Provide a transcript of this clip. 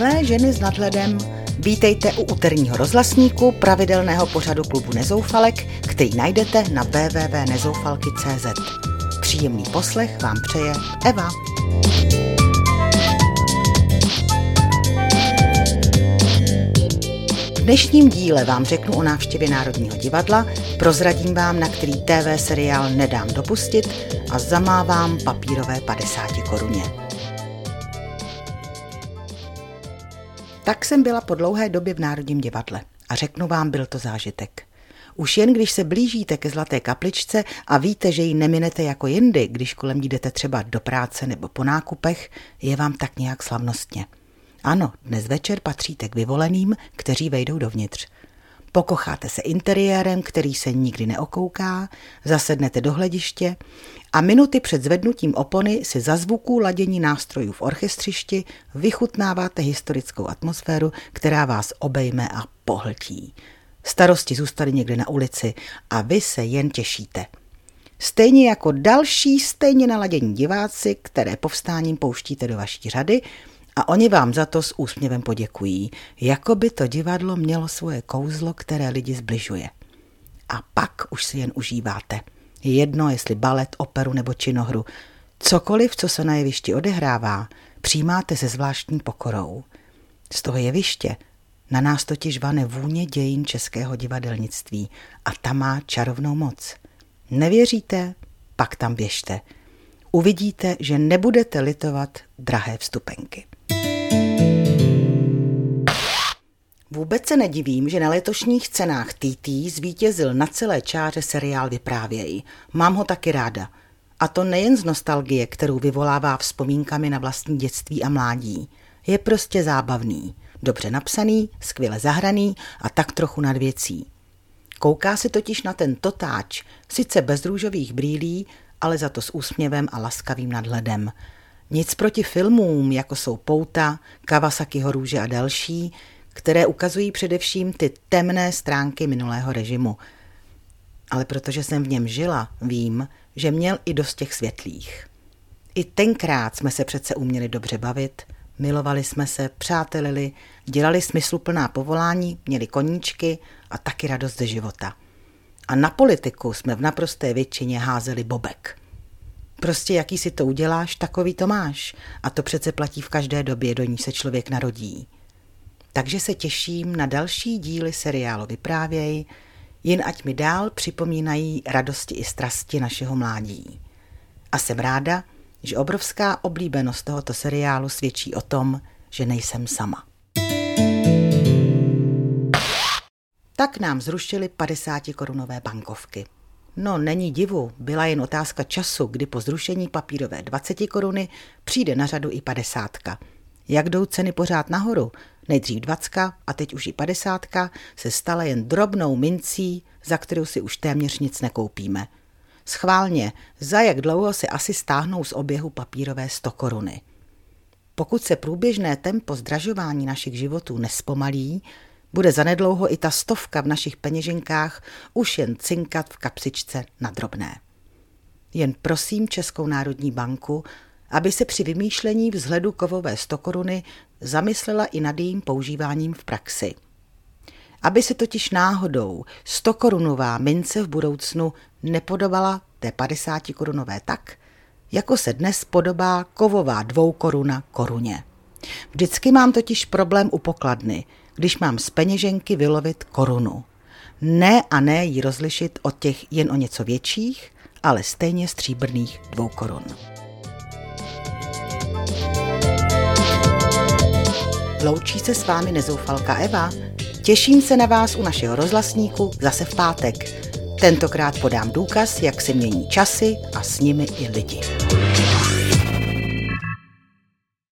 Milé ženy s nadhledem, vítejte u úterního rozhlasníku pravidelného pořadu klubu Nezoufalek, který najdete na www.nezoufalky.cz. Příjemný poslech vám přeje Eva. V dnešním díle vám řeknu o návštěvě Národního divadla, prozradím vám, na který TV seriál nedám dopustit a zamávám papírové 50 koruně. Tak jsem byla po dlouhé době v Národním divadle a řeknu vám, byl to zážitek. Už jen když se blížíte ke Zlaté kapličce a víte, že ji neminete jako jindy, když kolem jdete třeba do práce nebo po nákupech, je vám tak nějak slavnostně. Ano, dnes večer patříte k vyvoleným, kteří vejdou dovnitř. Pokocháte se interiérem, který se nikdy neokouká, zasednete do hlediště a minuty před zvednutím opony si za zvuků ladění nástrojů v orchestřišti vychutnáváte historickou atmosféru, která vás obejme a pohltí. Starosti zůstaly někde na ulici a vy se jen těšíte. Stejně jako další stejně naladění diváci, které povstáním pouštíte do vaší řady a oni vám za to s úsměvem poděkují, jako by to divadlo mělo svoje kouzlo, které lidi zbližuje. A pak už si jen užíváte. Jedno, jestli balet, operu nebo činohru. Cokoliv, co se na jevišti odehrává, přijímáte se zvláštní pokorou. Z toho jeviště na nás totiž vane vůně dějin českého divadelnictví a ta má čarovnou moc. Nevěříte? Pak tam běžte. Uvidíte, že nebudete litovat drahé vstupenky. Vůbec se nedivím, že na letošních cenách TT zvítězil na celé čáře seriál Vyprávěj. Mám ho taky ráda. A to nejen z nostalgie, kterou vyvolává vzpomínkami na vlastní dětství a mládí. Je prostě zábavný, dobře napsaný, skvěle zahraný a tak trochu nad věcí. Kouká se totiž na ten totáč, sice bez růžových brýlí, ale za to s úsměvem a laskavým nadhledem. Nic proti filmům, jako jsou Pouta, Kawasakiho růže a další, které ukazují především ty temné stránky minulého režimu. Ale protože jsem v něm žila, vím, že měl i dost těch světlých. I tenkrát jsme se přece uměli dobře bavit, milovali jsme se, přátelili, dělali smysluplná povolání, měli koníčky a taky radost ze života. A na politiku jsme v naprosté většině házeli bobek. Prostě jaký si to uděláš, takový to máš. A to přece platí v každé době, do ní se člověk narodí. Takže se těším na další díly seriálu Vyprávěj, jen ať mi dál připomínají radosti i strasti našeho mládí. A jsem ráda, že obrovská oblíbenost tohoto seriálu svědčí o tom, že nejsem sama. Tak nám zrušili 50 korunové bankovky. No, není divu, byla jen otázka času, kdy po zrušení papírové 20 koruny přijde na řadu i 50. Jak jdou ceny pořád nahoru, nejdřív 20 a teď už i 50 se stala jen drobnou mincí, za kterou si už téměř nic nekoupíme. Schválně, za jak dlouho se asi stáhnou z oběhu papírové 100 koruny. Pokud se průběžné tempo zdražování našich životů nespomalí, bude zanedlouho i ta stovka v našich peněženkách už jen cinkat v kapsičce na drobné. Jen prosím Českou národní banku, aby se při vymýšlení vzhledu kovové stokoruny zamyslela i nad jejím používáním v praxi. Aby se totiž náhodou 100 korunová mince v budoucnu nepodobala té 50 korunové tak, jako se dnes podobá kovová dvoukoruna koruně. Vždycky mám totiž problém u pokladny, když mám z peněženky vylovit korunu. Ne a ne ji rozlišit od těch jen o něco větších, ale stejně stříbrných dvou korun. Loučí se s vámi nezoufalka Eva. Těším se na vás u našeho rozhlasníku zase v pátek. Tentokrát podám důkaz, jak se mění časy a s nimi i lidi.